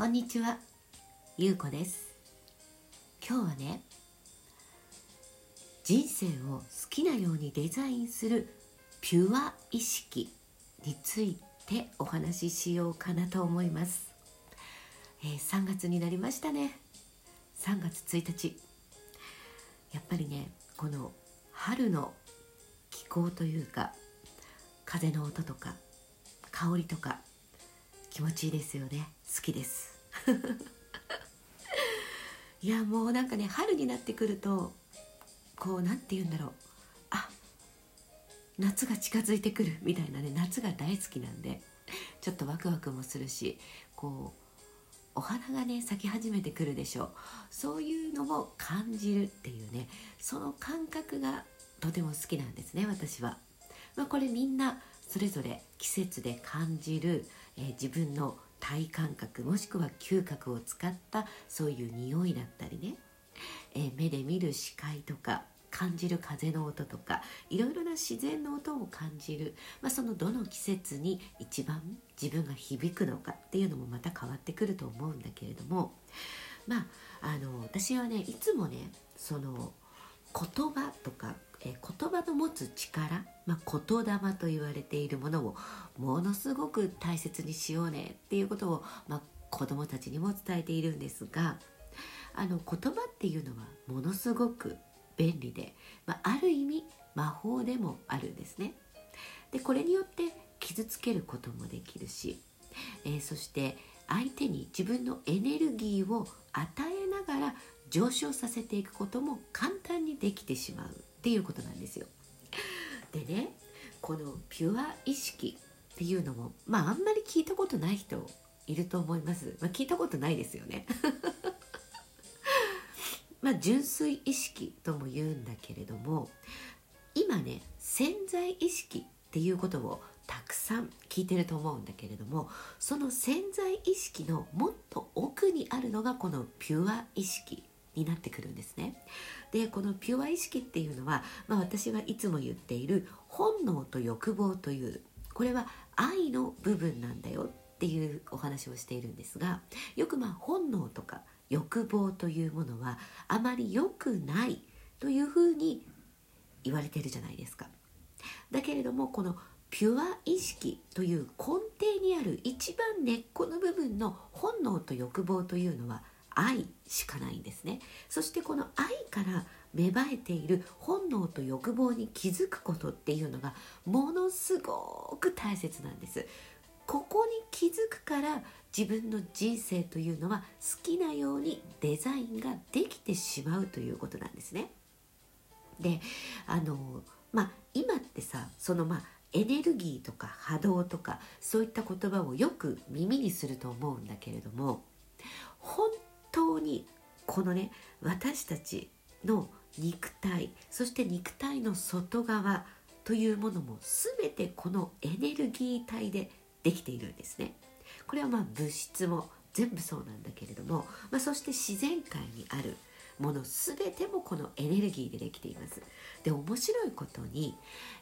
こんにちは、ゆうこです。今日はね人生を好きなようにデザインするピュア意識についてお話ししようかなと思います、えー、3月になりましたね。3月1日。やっぱりねこの春の気候というか風の音とか香りとか気持ちいいですよね。好きです。いやもうなんかね春になってくるとこう何て言うんだろう。あ夏が近づいてくるみたいなね夏が大好きなんでちょっとワクワクもするしこうお花がね咲き始めてくるでしょう。そういうのも感じるっていうねその感覚がとても好きなんですね私は、まあ、これみんなそれぞれ季節で感じる、えー、自分の体感覚もしくは嗅覚を使ったそういう匂いだったりね、えー、目で見る視界とか感じる風の音とかいろいろな自然の音を感じる、まあ、そのどの季節に一番自分が響くのかっていうのもまた変わってくると思うんだけれども。まああの私はねいつもねその言葉とかえ言葉の持つ力、まあ、言霊と言われているものをものすごく大切にしようねっていうことを、まあ、子どもたちにも伝えているんですがあの言葉っていうのはものすごく便利で、まあ、ある意味魔法でもあるんですね。でこれによって傷つけることもできるし、えー、そして相手に自分のエネルギーを与えながら上昇させていくことも簡単にできてしまうっていうことなんですよ。でねこのピュア意識っていうのもまああんまり聞いたことない人いると思います。まあ、聞いたことないですよね。まあ純粋意識とも言うんだけれども今ね潜在意識っていうことをたくさん聞いてると思うんだけれどもその潜在意識のもっと奥にあるのがこのピュア意識になってくるんですね。でこのピュア意識っていうのは、まあ、私はいつも言っている本能と欲望というこれは愛の部分なんだよっていうお話をしているんですがよくまあ本能とか欲望というものはあまり良くないというふうに言われてるじゃないですか。だけれどもこのピュア意識という根底にある一番根っこの部分の本能と欲望というのは愛しかないんですね。そしてこの愛から芽生えている本能と欲望に気づくことっていうのがものすごく大切なんです。ここに気づくから自分の人生というのは好きなようにデザインができてしまうということなんですね。であのまあ今ってさそのまあエネルギーとか波動とかそういった言葉をよく耳にすると思うんだけれども本当にこのね私たちの肉体そして肉体の外側というものも全てこのエネルギー体でできているんですね。これはまあ物質も全部そうなんだけれども、まあ、そして自然界にあるもの全てもこのエネルギーでできていますで面白いことに、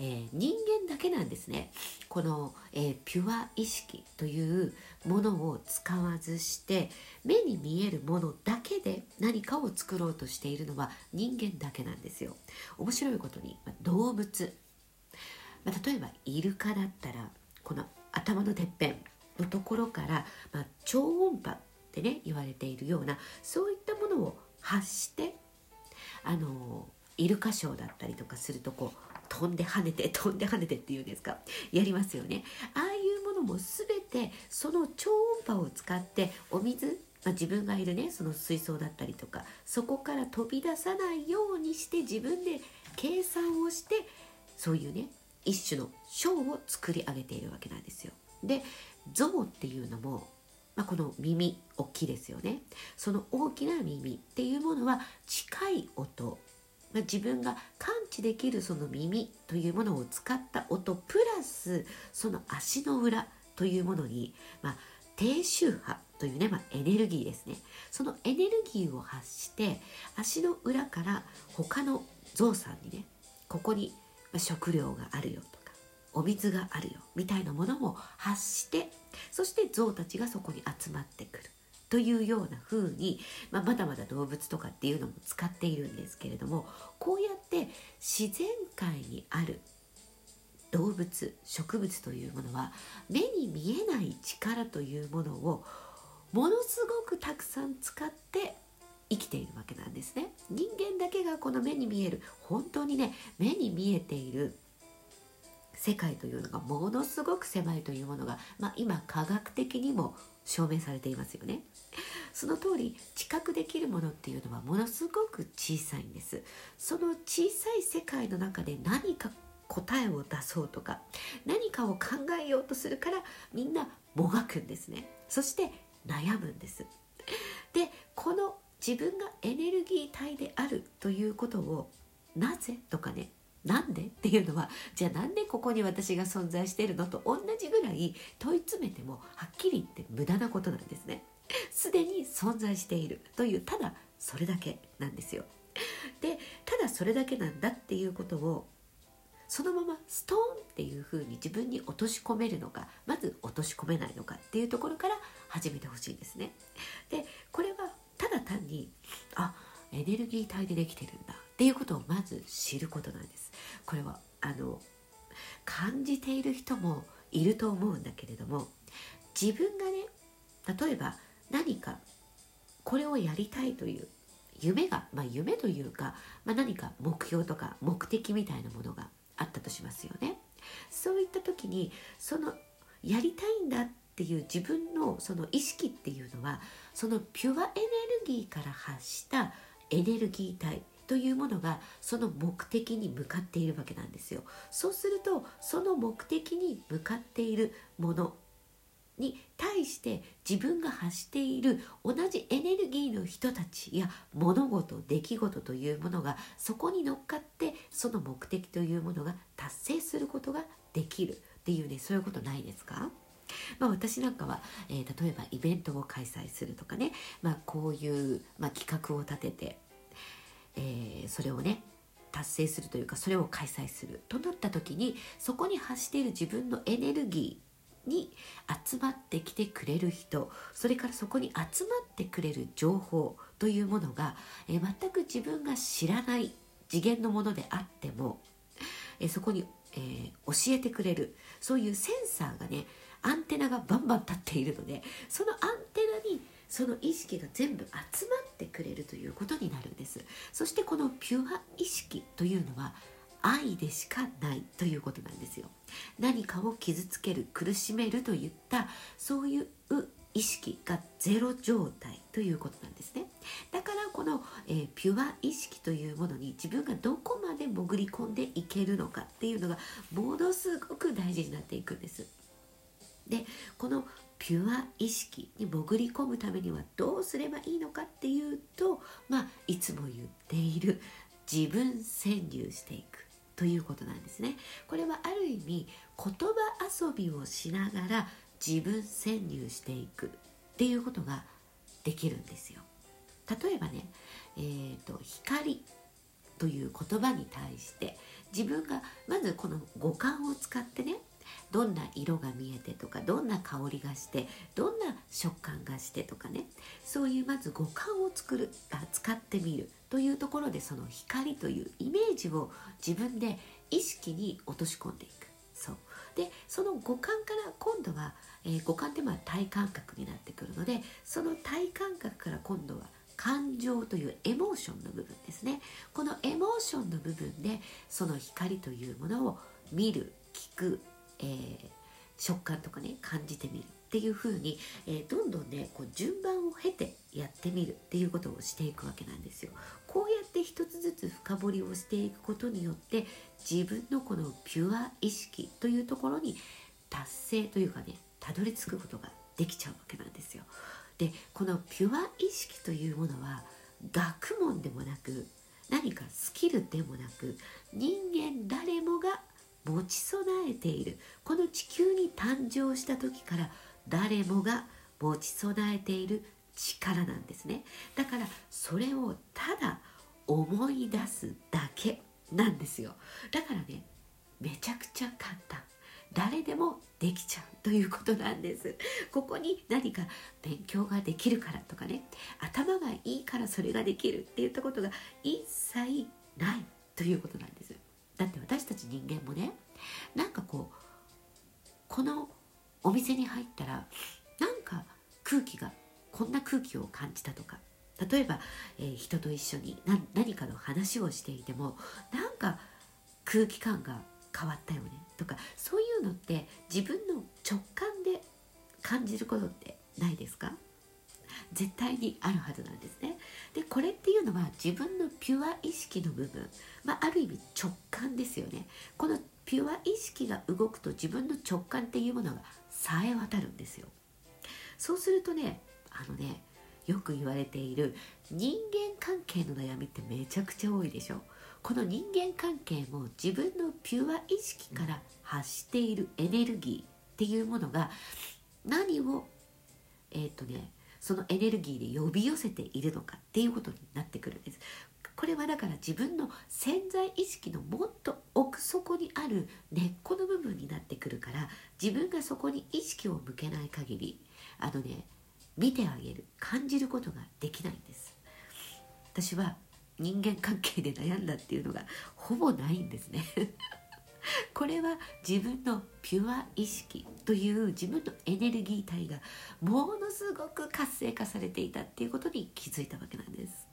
えー、人間だけなんですねこの、えー、ピュア意識というものを使わずして目に見えるものだけで何かを作ろうとしているのは人間だけなんですよ。面白いことに、まあ、動物、まあ、例えばイルカだったらこの頭のてっぺんのところから、まあ、超音波ってね言われているようなそういったものを発してあのイルカショーだったりとかするとこう飛んで跳ねて飛んで跳ねてっていうんですか？やりますよね。ああいうものも全てその超音波を使ってお水まあ、自分がいるねその水槽だったりとかそこから飛び出さないようにして自分で計算をしてそういうね一種のショーを作り上げているわけなんですよ。で象っていうのもまあ、この耳大きいですよねその大きな耳っていうものは近い音、まあ、自分が感知できるその耳というものを使った音プラスその足の裏というものに、まあ、低周波というね、まあ、エネルギーですね。そのエネルギーを発して足の裏から他の象さんにねここに食料があるよとかお水があるよみたいなものも発してそして象たちがそこに集まってくる。というような風に、まあ、まだまだ動物とかっていうのも使っているんですけれどもこうやって自然界にある動物植物というものは目に見えない力というものをものすごくたくさん使って生きているわけなんですね。人間だけがこの目に見える本当にね目に見えている世界というのがものすごく狭いというものが、まあ、今科学的にも証明されていますよね。その通り知覚できるものっていうのはものすごく小さいんです。その小さい世界の中で何か答えを出そうとか何かを考えようとするからみんなもがくんですね。そして悩むんです。でこの自分がエネルギー体であるということをなぜとかねなんでっていうのはじゃあなんでここに私が存在しているの？と同じぐらい問い詰めてもはっきり言って無駄なことなんですね。すでに存在している。というただそれだけなんですよ。でただそれだけなんだっていうことをそのままストーンっていう風に自分に落とし込めるのかまず落とし込めないのかっていうところから始めてほしいんですね。でこれはただ単にあエネルギー体でできてるんだっていうことをまず知ることなんです。これはあの感じている人もいると思うんだけれども自分がね例えば何かこれをやりたいという夢が、まあ、夢というか、まあ、何か目標とか目的みたいなものがあったとしますよね。そういった時にそのやりたいんだっていう自分のその意識っていうのはそのピュアエネルギーから発したエネルギー体というものがその目的に向かっているわけなんですよ。そうするとその目的に向かっているものに対して自分が発している同じエネルギーの人たちや物事出来事というものがそこに乗っかってその目的というものが達成することができるっていうねそういうことないですか？まあ、私なんかは、えー、例えばイベントを開催するとかね、まあ、こういう、まあ、企画を立てて、えー、それをね達成するというかそれを開催するとなった時にそこに発している自分のエネルギーに集まってきてくれる人それからそこに集まってくれる情報というものが、え全く自分が知らない次元のものであっても、えそこに、えー、教えてくれるそういうセンサーがねアンテナがバンバン立っているのでそのアンテナにその意識が全部集まってくれるということになるんです。そしてこのピュア意識というのは愛でしかないということなんですよ。何かを傷つける苦しめるといったそういう意識がゼロ状態ということなんですね。だからこの、えー、ピュア意識というものに自分がどこまで潜り込んでいけるのかっていうのがものすごく大事になっていくんです。でこのピュア意識に潜り込むためにはどうすればいいのかっていうとまあいつも言っている自分潜入していく。ということなんですね。これはある意味言葉遊びをしながら自分潜入していくっていうことができるんですよ。例えばね、えーと、光という言葉に対して自分がまずこの五感を使ってねどんな色が見えてとかどんな香りがしてどんな食感がしてとかね。そういうまず五感を作るあ使ってみるというところでその光というイメージを自分で意識に落とし込んでいく。そう。でその五感から今度は、えー、五感ってまあ体感覚になってくるのでその体感覚から今度は感情というエモーションの部分ですね。このエモーションの部分でその光というものを見る聞くえー、食感とかね感じてみるっていう風に、えー、どんどんねこう順番を経てやってみるっていうことをしていくわけなんですよ。こうやって一つずつ深掘りをしていくことによって自分のこのピュア意識というところに達成というかねたどり着くことができちゃうわけなんですよ。でこのピュア意識というものは学問でもなく何かスキルでもなく人間誰もが持ち備えている。この地球に誕生した時から誰もが持ち備えている力なんですね。だからそれをただ思い出すだけなんですよ。だからねめちゃくちゃ簡単。誰でもできちゃうということなんです。ここに何か勉強ができるからとかね頭がいいからそれができるっていったことが一切ないということなんです。だって私たち人間もねなんかこうこのお店に入ったらなんか空気がこんな空気を感じたとか例えば、えー、人と一緒に何かの話をしていてもなんか空気感が変わったよねとかそういうのって自分の直感で感じることってないですか？絶対にあるはずなんですね。でこれっていうのは自分のピュア意識の部分、まあ、ある意味直感ですよね。このピュア意識が動くと自分の直感っていうものがさえ渡るんですよ。そうするとねあのねよく言われている人間関係の悩みってめちゃくちゃ多いでしょこの人間関係も自分のピュア意識から発しているエネルギーっていうものが何をえっ、ー、とねそのエネルギーで呼び寄せているのかっていうことになってくるんです。これはだから自分の潜在意識のもっと奥底にある根っこの部分になってくるから自分がそこに意識を向けない限りあのね見てあげる感じることができないんです。私は人間関係で悩んだっていうのがほぼないんですね。これは自分のピュア意識という自分のエネルギー体がものすごく活性化されていたっていうことに気づいたわけなんです。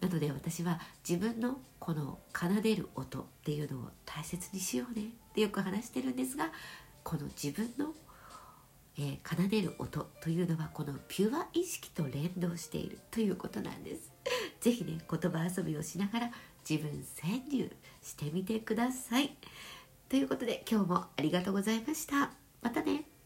なので私は自分のこの奏でる音っていうのを大切にしようねってよく話してるんですがこの自分のえー、奏でる音というのはこのピュア意識と連動しているということなんです。是非ね言葉遊びをしながら自分潜入してみてください。ということで今日もありがとうございました。またね。